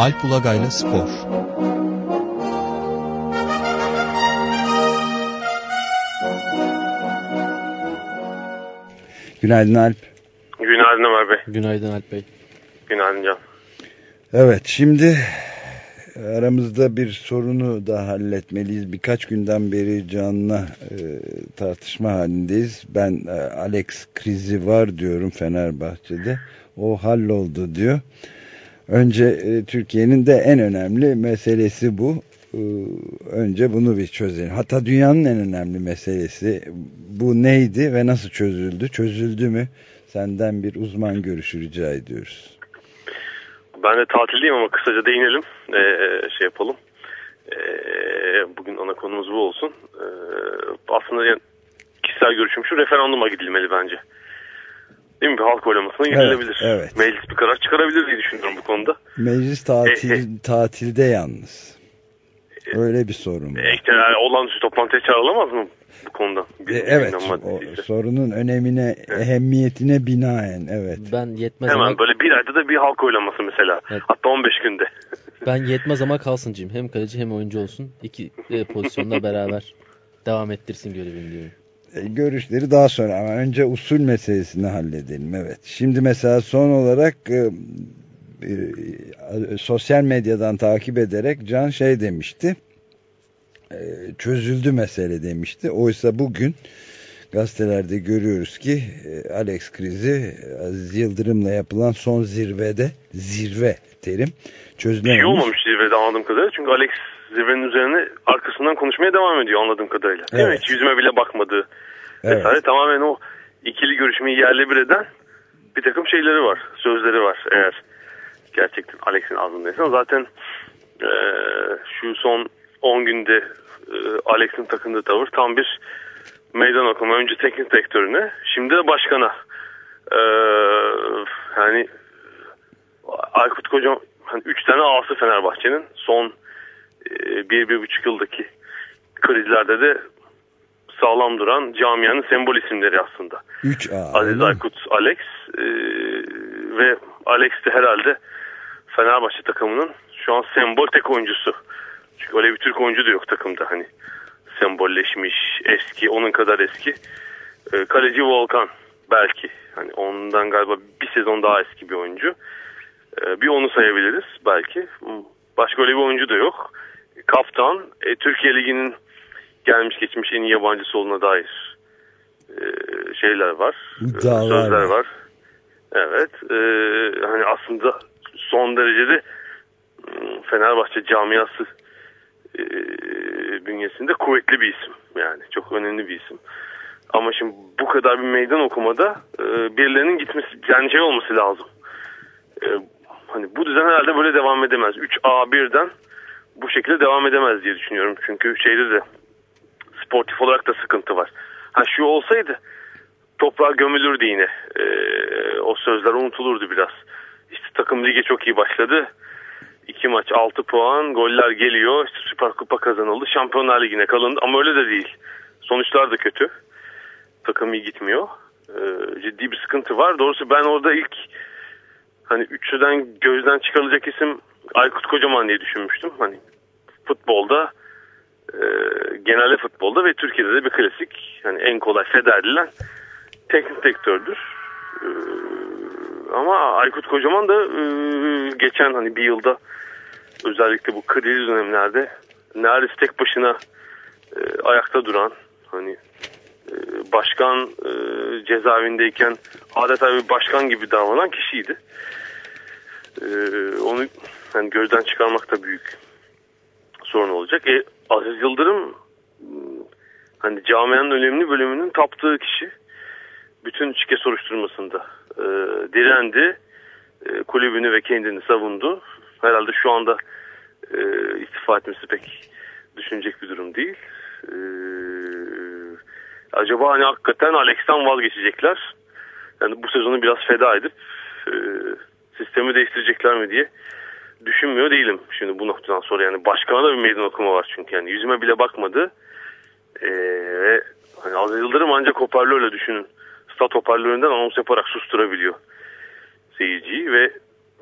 Alp Ulagay'la Spor Günaydın Alp. Günaydın Ömer Bey. Günaydın Alp Bey. Günaydın Can. Evet şimdi aramızda bir sorunu da halletmeliyiz. Birkaç günden beri Can'la e, tartışma halindeyiz. Ben e, Alex krizi var diyorum Fenerbahçe'de. O halloldu diyor. Önce e, Türkiye'nin de en önemli meselesi bu. E, önce bunu bir çözelim. Hatta dünyanın en önemli meselesi bu neydi ve nasıl çözüldü? Çözüldü mü? Senden bir uzman görüşü rica ediyoruz. Ben de tatildeyim ama kısaca değinelim. Ee, şey yapalım. Ee, bugün ana konumuz bu olsun. Ee, aslında yani kişisel görüşüm şu referanduma gidilmeli bence. Değil mi? Bir halk oylamasına gidilebilir. Evet, evet. Meclis bir karar çıkarabilir diye düşünüyorum bu konuda. Meclis tatil, e, e, tatilde yalnız. Öyle bir sorun var. E, işte yani olağanüstü toplantıya çağrılamaz mı bu konuda? E, evet. O, sorunun önemine, evet. ehemmiyetine binaen. Evet. Ben yetmez Hemen ama... böyle bir ayda da bir halk oylaması mesela. Evet. Hatta 15 günde. ben yetmez ama kalsın Cim. Hem kaleci hem oyuncu olsun. İki e, pozisyonda beraber devam ettirsin görevini diyorum. E, görüşleri daha sonra ama önce usul meselesini halledelim. Evet. Şimdi mesela son olarak e, e, sosyal medyadan takip ederek Can şey demişti çözüldü mesele demişti. Oysa bugün gazetelerde görüyoruz ki Alex krizi Aziz Yıldırım'la yapılan son zirvede zirve terim çözülememiş. Bir şey olmamış zirvede anladığım kadarıyla. Çünkü Alex zirvenin üzerine arkasından konuşmaya devam ediyor anladığım kadarıyla. Evet. Değil mi? Hiç yüzüme bile bakmadı. Evet. Vesaire. Tamamen o ikili görüşmeyi yerle bir eden bir takım şeyleri var. Sözleri var eğer gerçekten Alex'in ağzındaysa. Zaten e, şu son 10 günde e, Alex'in takındığı tavır tam bir meydan okuma. Önce teknik direktörüne, şimdi de başkana. E, yani Aykut Kocaman hani tane ağası Fenerbahçe'nin son bir, bir buçuk yıldaki krizlerde de sağlam duran camianın sembol isimleri aslında. Üç A. Aziz Aykut, Alex e, ve Alex de herhalde Fenerbahçe takımının şu an sembol tek oyuncusu. Çünkü öyle bir Türk oyuncu da yok takımda hani sembolleşmiş eski onun kadar eski. E, kaleci Volkan belki hani ondan galiba bir sezon daha eski bir oyuncu. E, bir onu sayabiliriz belki. Başka öyle bir oyuncu da yok. Kaptan e, Türkiye Ligi'nin gelmiş geçmiş en iyi yabancısı olduğuna dair e, şeyler var. İddialar sözler var. Evet. E, hani aslında son derecede Fenerbahçe camiası e, bünyesinde kuvvetli bir isim. Yani çok önemli bir isim. Ama şimdi bu kadar bir meydan okumada e, birilerinin gitmesi yani şey olması lazım. E, hani bu düzen herhalde böyle devam edemez. 3A1'den bu şekilde devam edemez diye düşünüyorum. Çünkü şeyde de sportif olarak da sıkıntı var. Ha şu olsaydı toprağa gömülürdü yine. E, o sözler unutulurdu biraz. İşte takım lige çok iyi başladı. İki maç 6 puan goller geliyor işte Süper Kupa kazanıldı Şampiyonlar Ligi'ne kalındı ama öyle de değil sonuçlar da kötü takım iyi gitmiyor ee, ciddi bir sıkıntı var doğrusu ben orada ilk hani üçlüden gözden çıkarılacak isim Aykut Kocaman diye düşünmüştüm. Hani futbolda e, genelde futbolda ve Türkiye'de de bir klasik hani en kolay feda edilen teknik direktördür. Ee, ama Aykut Kocaman da e, geçen hani bir yılda özellikle bu kriz dönemlerde neredeyse tek başına e, ayakta duran hani e, başkan e, cezaevindeyken adeta bir başkan gibi davranan kişiydi. E, onu hani gözden çıkarmak da büyük sorun olacak. E, Aziz Yıldırım hani camianın önemli bölümünün taptığı kişi bütün şike soruşturmasında e, direndi. E, kulübünü ve kendini savundu. Herhalde şu anda e, istifa etmesi pek düşünecek bir durum değil. E, acaba hani hakikaten Alex'ten vazgeçecekler. Yani bu sezonu biraz feda edip e, sistemi değiştirecekler mi diye düşünmüyor değilim. Şimdi bu noktadan sonra yani başkana da bir meydan okuma var çünkü yani yüzüme bile bakmadı. E, ve hani Aziz Yıldırım ancak hoparlörle düşünün. Stat hoparlöründen anons yaparak susturabiliyor seyirciyi ve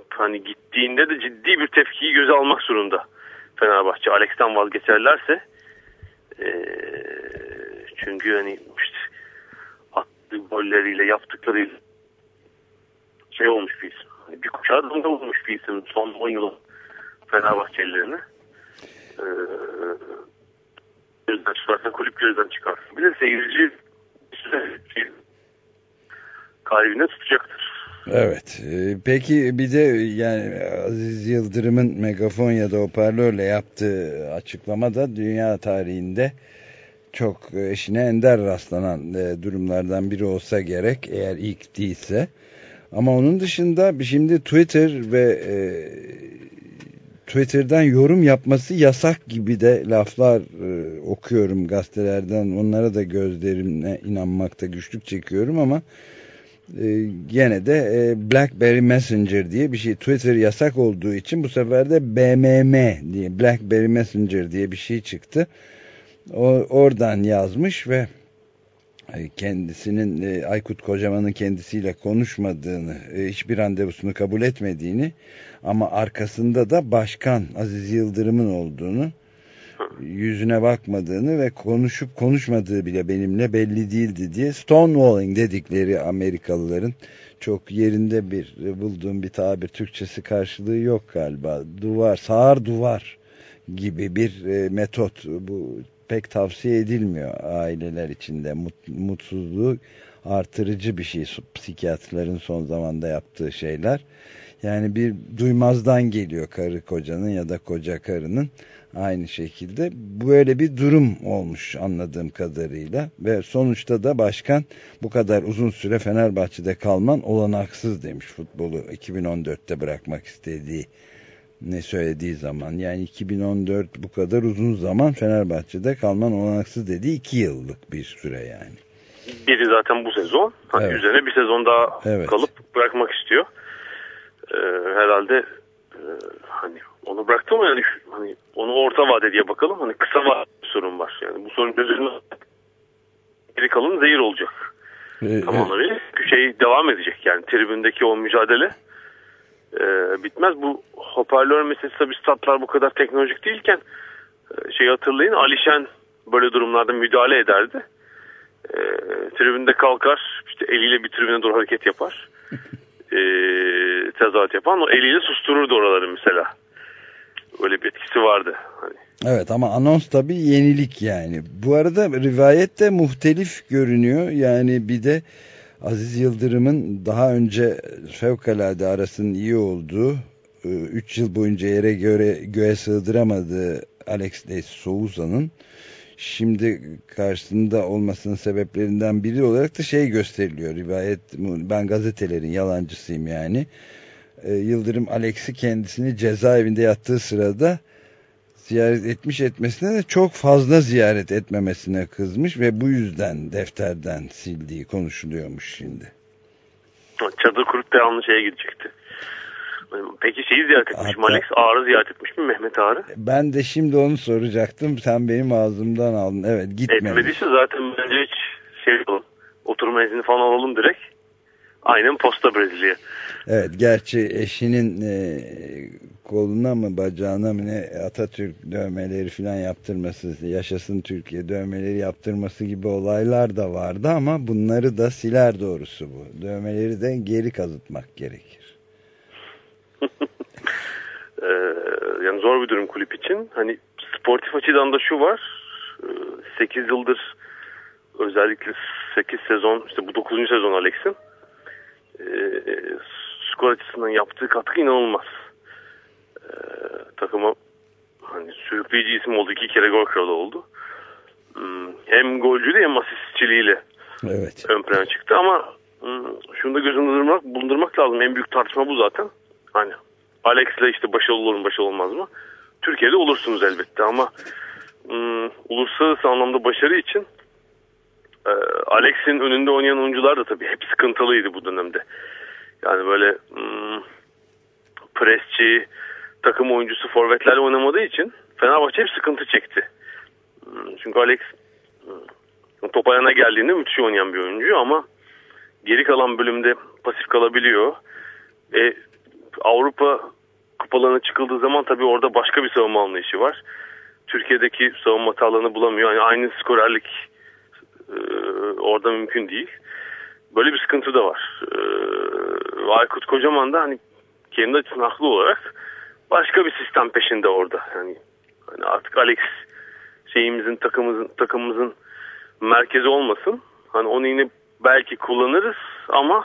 hani gittiğinde de ciddi bir tepkiyi göze almak zorunda Fenerbahçe. Alex'ten vazgeçerlerse e, çünkü hani işte attığı golleriyle yaptıklarıyla şey olmuş bir isim. Hani bir kuşağı damga olmuş bir isim son 10 yılın Fenerbahçelilerine. Ee, gözden çıkarsa kulüp gözden çıkarsın. Bir de seyirci kalbine tutacaktır. Evet. Ee, peki bir de yani Aziz Yıldırım'ın megafon ya da hoparlörle yaptığı açıklamada dünya tarihinde çok eşine ender rastlanan e, durumlardan biri olsa gerek eğer ilk değilse. Ama onun dışında şimdi Twitter ve e, Twitter'dan yorum yapması yasak gibi de laflar e, okuyorum gazetelerden. Onlara da gözlerimle inanmakta güçlük çekiyorum ama e, gene de e, BlackBerry Messenger diye bir şey. Twitter yasak olduğu için bu sefer de BMM diye BlackBerry Messenger diye bir şey çıktı. O, oradan yazmış ve e, kendisinin e, Aykut Kocaman'ın kendisiyle konuşmadığını, e, hiçbir randevusunu kabul etmediğini ama arkasında da Başkan Aziz Yıldırım'ın olduğunu, yüzüne bakmadığını ve konuşup konuşmadığı bile benimle belli değildi diye stonewalling dedikleri Amerikalıların çok yerinde bir bulduğum bir tabir Türkçesi karşılığı yok galiba. Duvar, sağır duvar gibi bir metot bu pek tavsiye edilmiyor aileler içinde. Mut, mutsuzluğu artırıcı bir şey psikiyatrların son zamanda yaptığı şeyler. Yani bir duymazdan geliyor karı kocanın ya da koca karının aynı şekilde böyle bir durum olmuş anladığım kadarıyla ve sonuçta da başkan bu kadar uzun süre Fenerbahçe'de kalman olanaksız demiş futbolu 2014'te bırakmak istediği ne söylediği zaman yani 2014 bu kadar uzun zaman Fenerbahçe'de kalman olanaksız dediği iki yıllık bir süre yani. Biri zaten bu sezon. Hani evet. Üzerine bir sezon daha evet. kalıp bırakmak istiyor. Ee, herhalde e, hani onu bıraktı mı yani hani onu orta vade diye bakalım. Hani kısa vade bir sorun var. Yani bu sorun çözülmez. Geri kalın zehir olacak. Ee, Tamamen evet. şey devam edecek yani tribündeki o mücadele e, bitmez. Bu hoparlör meselesi tabii statlar bu kadar teknolojik değilken e, şey hatırlayın Alişen böyle durumlarda müdahale ederdi. E, tribünde kalkar işte eliyle bir tribüne doğru hareket yapar. e, tezahürat yapan o eliyle sustururdu oraları mesela. Öyle bir etkisi vardı. Hani. Evet ama anons tabii yenilik yani. Bu arada rivayet de muhtelif görünüyor. Yani bir de Aziz Yıldırım'ın daha önce fevkalade arasının iyi olduğu 3 yıl boyunca yere göre göğe sığdıramadığı Alex de Souza'nın şimdi karşısında olmasının sebeplerinden biri olarak da şey gösteriliyor rivayet ben gazetelerin yalancısıyım yani. Yıldırım Alex'i kendisini cezaevinde yattığı sırada ziyaret etmiş etmesine de çok fazla ziyaret etmemesine kızmış ve bu yüzden defterden sildiği konuşuluyormuş şimdi. Çadır kurup devamlı şeye gidecekti. Peki şeyi ziyaret etmiş Hatta, mi Alex? Ağrı ziyaret etmiş mi Mehmet Ağrı? Ben de şimdi onu soracaktım. Sen benim ağzımdan aldın. Evet gitmemiş. Etmediyse zaten bence hiç şey yapalım. Oturma izni falan alalım direkt. Aynen posta Brezilya. Evet gerçi eşinin e, koluna mı bacağına mı ne Atatürk dövmeleri falan yaptırması yaşasın Türkiye dövmeleri yaptırması gibi olaylar da vardı ama bunları da siler doğrusu bu. Dövmeleri de geri kazıtmak gerekir. ee, yani zor bir durum kulüp için. Hani sportif açıdan da şu var. 8 ee, yıldır özellikle 8 sezon işte bu 9. sezon Alex'in e, skor açısından yaptığı katkı inanılmaz. E, takıma hani sürükleyici isim oldu. iki kere gol kralı oldu. Hmm, hem golcülüğü hem asistçiliğiyle evet. ön plana çıktı ama hmm, şunu da göz bulundurmak, bulundurmak lazım. En büyük tartışma bu zaten. Hani Alex'le işte başarılı olur mu başarılı olmaz mı? Türkiye'de olursunuz elbette ama um, uluslararası anlamda başarı için e, Alex'in önünde oynayan oyuncular da tabii hep sıkıntılıydı bu dönemde. Yani böyle hmm, presçi, takım oyuncusu forvetlerle oynamadığı için Fenerbahçe hep sıkıntı çekti. Hmm, çünkü Alex hmm, top ayağına geldiğinde müthiş oynayan bir oyuncu ama geri kalan bölümde pasif kalabiliyor. E, Avrupa kupalarına çıkıldığı zaman tabii orada başka bir savunma anlayışı var. Türkiye'deki savunma hatalarını bulamıyor. Yani aynı skorerlik e, orada mümkün değil. Böyle bir sıkıntı da var. E, Aykut Kocaman da hani kendi açısından haklı olarak başka bir sistem peşinde orada. Yani hani artık Alex şeyimizin takımımızın takımımızın merkezi olmasın. Hani onu yine belki kullanırız ama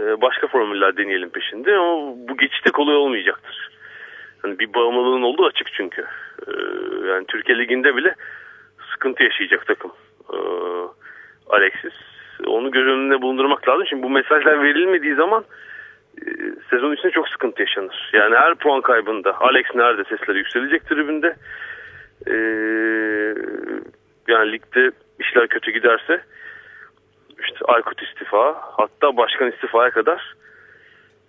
e, başka formüller deneyelim peşinde. Ama bu geçişte kolay olmayacaktır. Hani bir bağımlılığın olduğu açık çünkü. E, yani Türkiye Ligi'nde bile sıkıntı yaşayacak takım. E, Alexis. Onu göz önünde bulundurmak lazım. Şimdi bu mesajlar verilmediği zaman sezon içinde çok sıkıntı yaşanır. Yani her puan kaybında Alex nerede sesleri yükselecek tribünde. yani ligde işler kötü giderse işte Aykut istifa hatta başkan istifaya kadar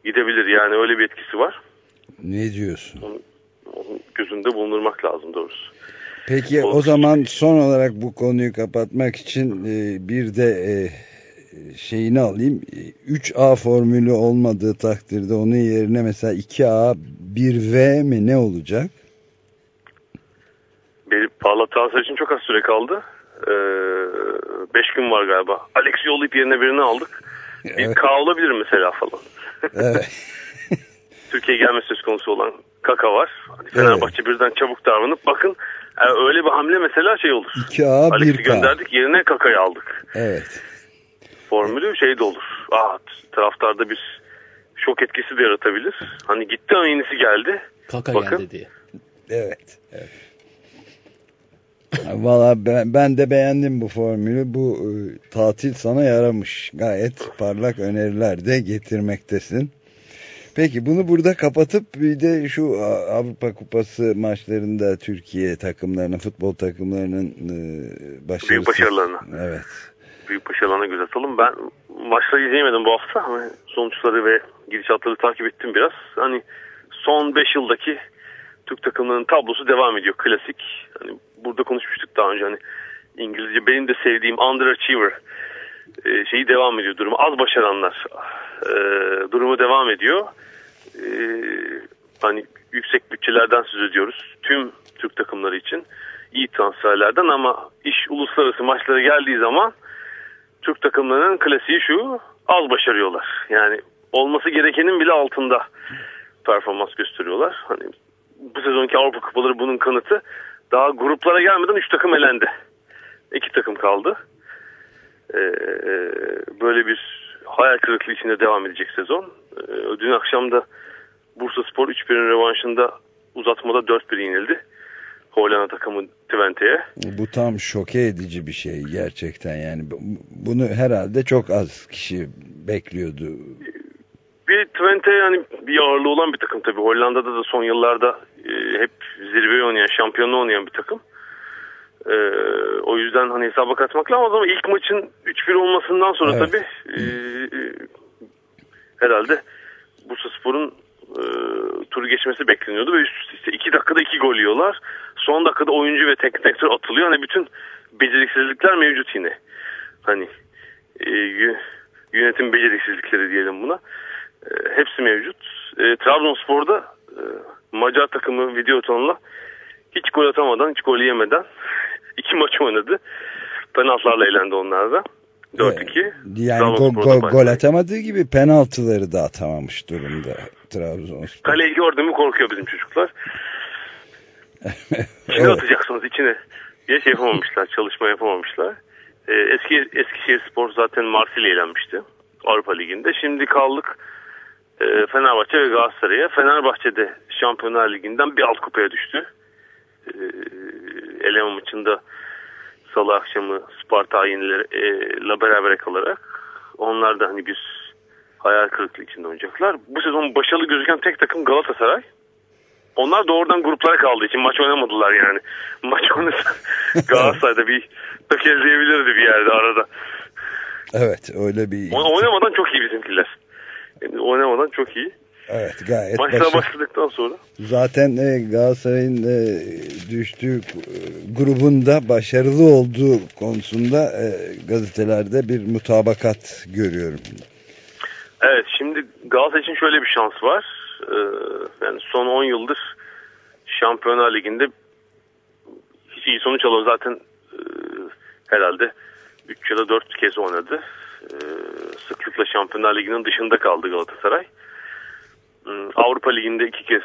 gidebilir yani öyle bir etkisi var. Ne diyorsun? Onu, onu gözünde bulundurmak lazım doğrusu. Peki o, o zaman son olarak bu konuyu kapatmak için e, bir de e, şeyini alayım. 3A formülü olmadığı takdirde onun yerine mesela 2A 1V mi ne olacak? Bir parla transfer için çok az süre kaldı. 5 ee, gün var galiba. Alex'i yollayıp yerine birini aldık. Bir evet. K olabilir mesela falan. Evet. Türkiye gelme söz konusu olan Kaka var. Hani Fenerbahçe evet. birden çabuk davranıp bakın yani öyle bir hamle mesela şey olur. 2A 1K. Alex'i gönderdik yerine Kaka'yı aldık. Evet. Formülü şey de olur. Aa, taraftarda bir şok etkisi de yaratabilir. Hani gitti ama yenisi geldi. Kaka bakın. geldi diye. Evet. evet. Valla ben, ben de beğendim bu formülü. Bu e, tatil sana yaramış. Gayet parlak öneriler de getirmektesin. Peki bunu burada kapatıp bir de şu Avrupa Kupası maçlarında Türkiye takımlarının, futbol takımlarının e, başarısı. Büyük başarılarına. Evet. Büyük başarılarına göz atalım. Ben maçları izleyemedim bu hafta ama sonuçları ve gidişatları takip ettim biraz. Hani son 5 yıldaki Türk takımlarının tablosu devam ediyor. Klasik. Hani burada konuşmuştuk daha önce hani İngilizce benim de sevdiğim underachiever e, şeyi devam ediyor durumu. Az başaranlar e, durumu devam ediyor. E, hani yüksek bütçelerden söz ediyoruz. Tüm Türk takımları için iyi transferlerden ama iş uluslararası maçlara geldiği zaman Türk takımlarının klasiği şu az başarıyorlar. Yani olması gerekenin bile altında performans gösteriyorlar. Hani bu sezonki Avrupa Kupaları bunun kanıtı. Daha gruplara gelmeden 3 takım elendi. 2 takım kaldı. Ee, böyle bir hayal kırıklığı içinde devam edecek sezon. Ee, dün akşam da Bursa Spor 3-1'in revanşında uzatmada 4-1 yenildi. Hollanda takımı Twente'ye. Bu tam şoke edici bir şey gerçekten yani. Bunu herhalde çok az kişi bekliyordu. Bir Twente yani bir ağırlığı olan bir takım tabii. Hollanda'da da son yıllarda e, hep zirve oynayan, şampiyonluğu oynayan bir takım. E, o yüzden hani hesaba katmak lazım ama ilk maçın 3-1 olmasından sonra evet. tabii e, e, herhalde Bursa Spor'un e, turu geçmesi bekleniyordu ve üst üste 2 dakikada 2 gol yiyorlar. Son dakikada oyuncu ve teknik direktör atılıyor. Hani bütün beceriksizlikler mevcut yine. Hani e, yönetim beceriksizlikleri diyelim buna. E, hepsi mevcut. E, Trabzonspor'da e, Macar takımı Videoton'la hiç gol atamadan, hiç gol yemeden iki maç oynadı. Penaltılarla eğlendi onlarda. 4-2. Yani go, go, gol atamadığı gibi penaltıları da atamamış durumda Trabzonspor. Kaleyi gördü mü korkuyor bizim çocuklar. İçine evet. atacaksınız içine diye şey yapamamışlar, çalışma yapamamışlar. Ee, eski Eskişehir Spor zaten Marsilya eğlenmişti Avrupa Ligi'nde. Şimdi kaldık e, Fenerbahçe ve Galatasaray'a. Fenerbahçe'de Şampiyonlar Ligi'nden bir alt kupaya düştü. E, eleme maçında salı akşamı Sparta ile beraber kalarak onlar da hani bir hayal kırıklığı içinde oynayacaklar. Bu sezon başarılı gözüken tek takım Galatasaray. Onlar doğrudan gruplara kaldığı için maç oynamadılar yani. Maç oynasa Galatasaray'da bir tökezleyebilirdi bir yerde arada. Evet öyle bir... Oynamadan çok iyi bizimkiler. Yani oynamadan çok iyi. Evet gayet Maçlar başarılı. başladıktan sonra. Zaten e, Galatasaray'ın e, düştüğü e, grubunda başarılı olduğu konusunda e, gazetelerde bir mutabakat görüyorum. Evet şimdi Galatasaray için şöyle bir şans var. Ee, yani son 10 yıldır Şampiyonlar Ligi'nde hiç iyi sonuç alıyor. Zaten e, herhalde 3 ya da 4 kez oynadı. E, sıklıkla Şampiyonlar Ligi'nin dışında kaldı Galatasaray. E, Avrupa Ligi'nde iki kez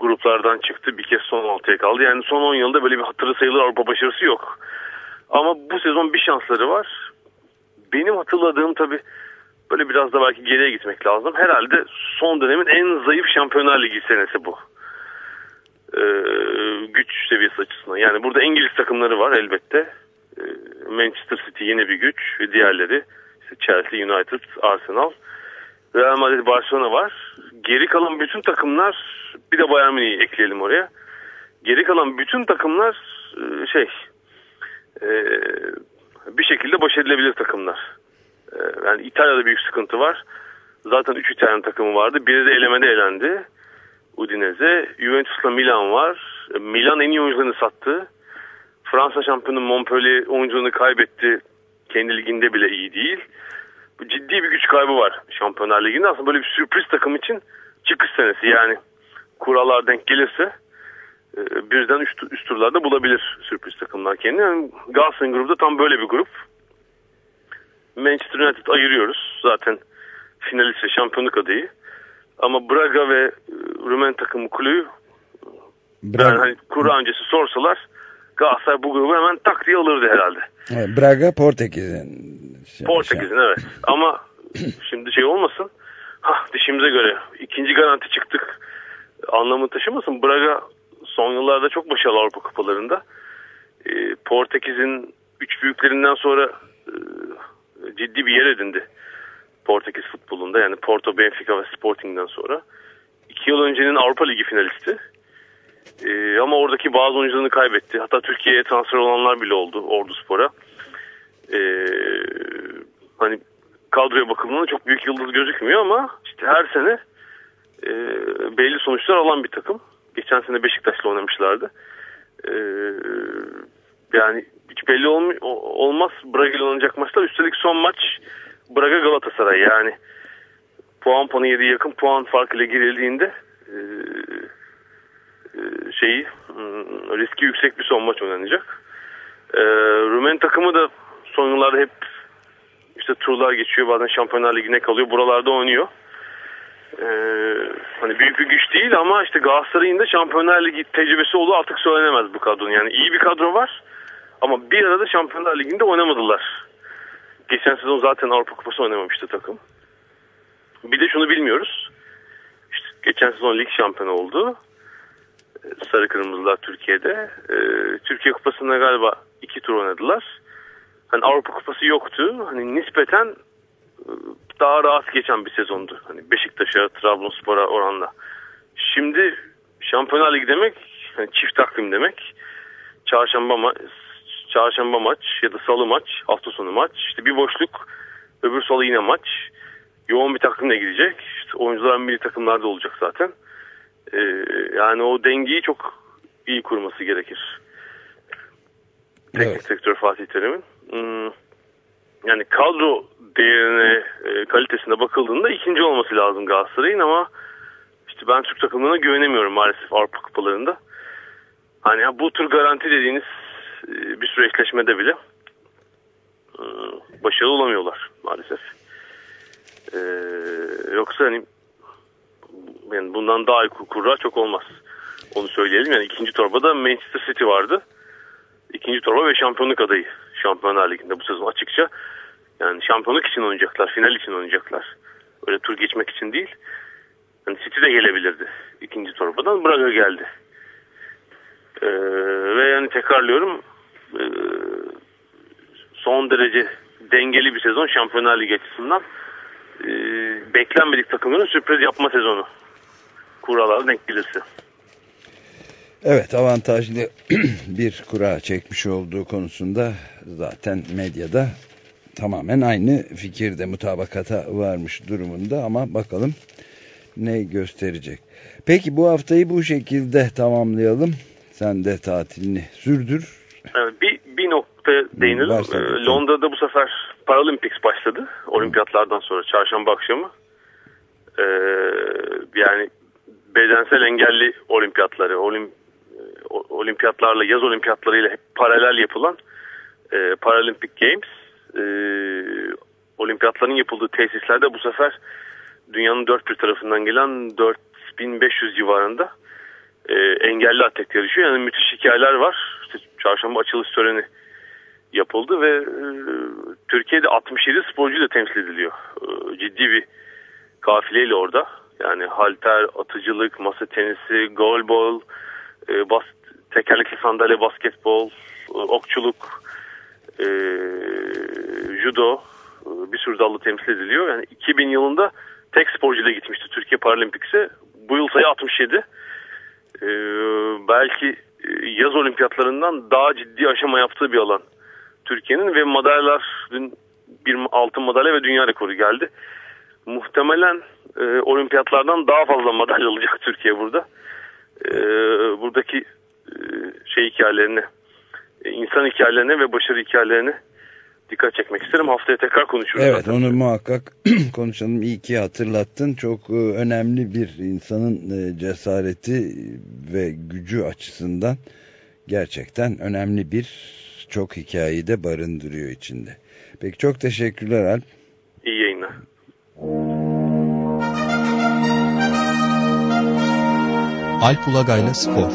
gruplardan çıktı. Bir kez son 6'ya kaldı. Yani son 10 yılda böyle bir hatırı sayılır Avrupa başarısı yok. Ama bu sezon bir şansları var. Benim hatırladığım tabii böyle biraz da belki geriye gitmek lazım. Herhalde son dönemin en zayıf Şampiyonlar Ligi senesi bu. Ee, güç seviyesi açısından. Yani burada İngiliz takımları var elbette. Ee, Manchester City yine bir güç diğerleri işte Chelsea, United, Arsenal, Real Madrid, Barcelona var. Geri kalan bütün takımlar bir de Bayern Münih'i ekleyelim oraya. Geri kalan bütün takımlar e, şey e, bir şekilde baş edilebilir takımlar. E, yani İtalya'da büyük sıkıntı var. Zaten 3 İtalyan takımı vardı. Biri de elemede elendi. Udinese. Juventus'la Milan var. Milan en iyi oyuncularını sattı. Fransa şampiyonu Montpellier oyuncularını kaybetti. Kendi liginde bile iyi değil. Ciddi bir güç kaybı var Şampiyonlar Ligi'nde. Aslında böyle bir sürpriz takım için çıkış senesi. Yani kurallar denk gelirse e, birden üst, üst turlarda bulabilir sürpriz takımlar kendini. Yani Galatasaray grubunda tam böyle bir grup. Manchester United ayırıyoruz. Zaten finalist ve şampiyonluk adayı. Ama Braga ve e, Rumen takımı kulübü Braga. yani hani kura öncesi sorsalar Galatasaray bu grubu hemen tak diye alırdı herhalde. Evet, Braga Portekiz'in. Portekiz'in evet. Ama şimdi şey olmasın. Ha dişimize göre ikinci garanti çıktık. Anlamı taşımasın. Braga son yıllarda çok başarılı Avrupa kupalarında. E, Portekiz'in üç büyüklerinden sonra e, ciddi bir yer edindi. Portekiz futbolunda yani Porto, Benfica ve Sporting'den sonra. İki yıl öncenin Avrupa Ligi finalisti. Ee, ama oradaki bazı oyuncularını kaybetti. Hatta Türkiye'ye transfer olanlar bile oldu Ordu Spor'a. Ee, hani kadroya bakıldığında çok büyük yıldız gözükmüyor ama işte her sene e, belli sonuçlar alan bir takım. Geçen sene Beşiktaş'la oynamışlardı. Ee, yani hiç belli olm olmaz Braga ile oynayacak maçlar. Üstelik son maç Braga Galatasaray yani puan puanı yediği yakın puan farkıyla girildiğinde e, e, şeyi hmm, riski yüksek bir son maç oynanacak. E, Rumen takımı da son yıllarda hep işte turlar geçiyor bazen Şampiyonlar Ligi'ne kalıyor buralarda oynuyor. Ee, hani büyük bir güç değil ama işte Galatasaray'ın da Şampiyonlar Ligi tecrübesi olduğu artık söylenemez bu kadronun. Yani iyi bir kadro var ama bir arada Şampiyonlar Ligi'nde oynamadılar. Geçen sezon zaten Avrupa Kupası oynamamıştı takım. Bir de şunu bilmiyoruz. İşte geçen sezon lig şampiyonu oldu. Ee, Sarı Kırmızılar Türkiye'de. Ee, Türkiye Kupası'nda galiba iki tur oynadılar. Hani Avrupa Kupası yoktu. Hani nispeten e, daha rahat geçen bir sezondu. Hani Beşiktaş'a, Trabzonspor'a oranla. Şimdi Şampiyonlar Ligi demek hani çift takvim demek. Çarşamba ma çarşamba maç ya da salı maç, hafta sonu maç. İşte bir boşluk, öbür salı yine maç. Yoğun bir takımla gidecek. İşte oyuncular milli takımlarda olacak zaten. Ee, yani o dengeyi çok iyi kurması gerekir. Teknik evet. sektör Fatih Terim'in. Hmm, yani kadro değerine, e, kalitesine bakıldığında ikinci olması lazım Galatasaray'ın ama işte ben Türk takımlarına güvenemiyorum maalesef Avrupa kupalarında. Hani bu tür garanti dediğiniz e, bir süreçleşmede bile e, başarılı olamıyorlar maalesef. Yoksa hani yani bundan daha iyi kurra çok olmaz. Onu söyleyelim. Yani ikinci torbada Manchester City vardı. İkinci torba ve şampiyonluk adayı Şampiyonlar Ligi'nde bu sezon açıkça. Yani şampiyonluk için oynayacaklar, final için oynayacaklar. Öyle tur geçmek için değil. Yani City de gelebilirdi ikinci torbadan. Braga geldi. Ee, ve yani tekrarlıyorum e, son derece dengeli bir sezon Şampiyonlar Ligi açısından. E, beklenmedik takımların sürpriz yapma sezonu. Kurallara denk gelirse. Evet avantajlı bir kura çekmiş olduğu konusunda zaten medyada tamamen aynı fikirde mutabakata varmış durumunda ama bakalım ne gösterecek. Peki bu haftayı bu şekilde tamamlayalım. Sen de tatilini sürdür. Bir, bir nokta değinelim. Başladı. Londra'da bu sefer Paralympics başladı. Olimpiyatlardan sonra çarşamba akşamı. Ee, yani bedensel engelli olimpiyatları, olim, olimpiyatlarla, yaz olimpiyatlarıyla hep paralel yapılan e, Paralympic Games e, olimpiyatların yapıldığı tesislerde bu sefer dünyanın dört bir tarafından gelen 4500 civarında e, engelli atlet yarışıyor. Yani müthiş hikayeler var. İşte çarşamba açılış töreni yapıldı ve e, Türkiye'de 67 sporcu da temsil ediliyor. E, ciddi bir kafileyle orada. Yani halter, atıcılık, masa tenisi, golbol, e, bas, tekerlekli sandalye, basketbol, e, okçuluk, e, judo e, bir sürü dalda temsil ediliyor. Yani 2000 yılında tek sporcuyla gitmişti Türkiye Paralimpiks'e. Bu yıl sayı 67. E, belki yaz olimpiyatlarından daha ciddi aşama yaptığı bir alan Türkiye'nin ve madalyalar dün bir altın madalya ve dünya rekoru geldi. Muhtemelen e, olimpiyatlardan daha fazla madalya alacak Türkiye burada. E, buradaki e, şey hikayelerini, e, insan hikayelerine ve başarı hikayelerine dikkat çekmek isterim. Haftaya tekrar konuşuruz. Evet zaten. onu muhakkak konuşalım. İyi ki hatırlattın. Çok e, önemli bir insanın cesareti ve gücü açısından gerçekten önemli bir çok hikayeyi de barındırıyor içinde. Peki çok teşekkürler Alp. İyi yayınlar. Alp Ulagay'la Spor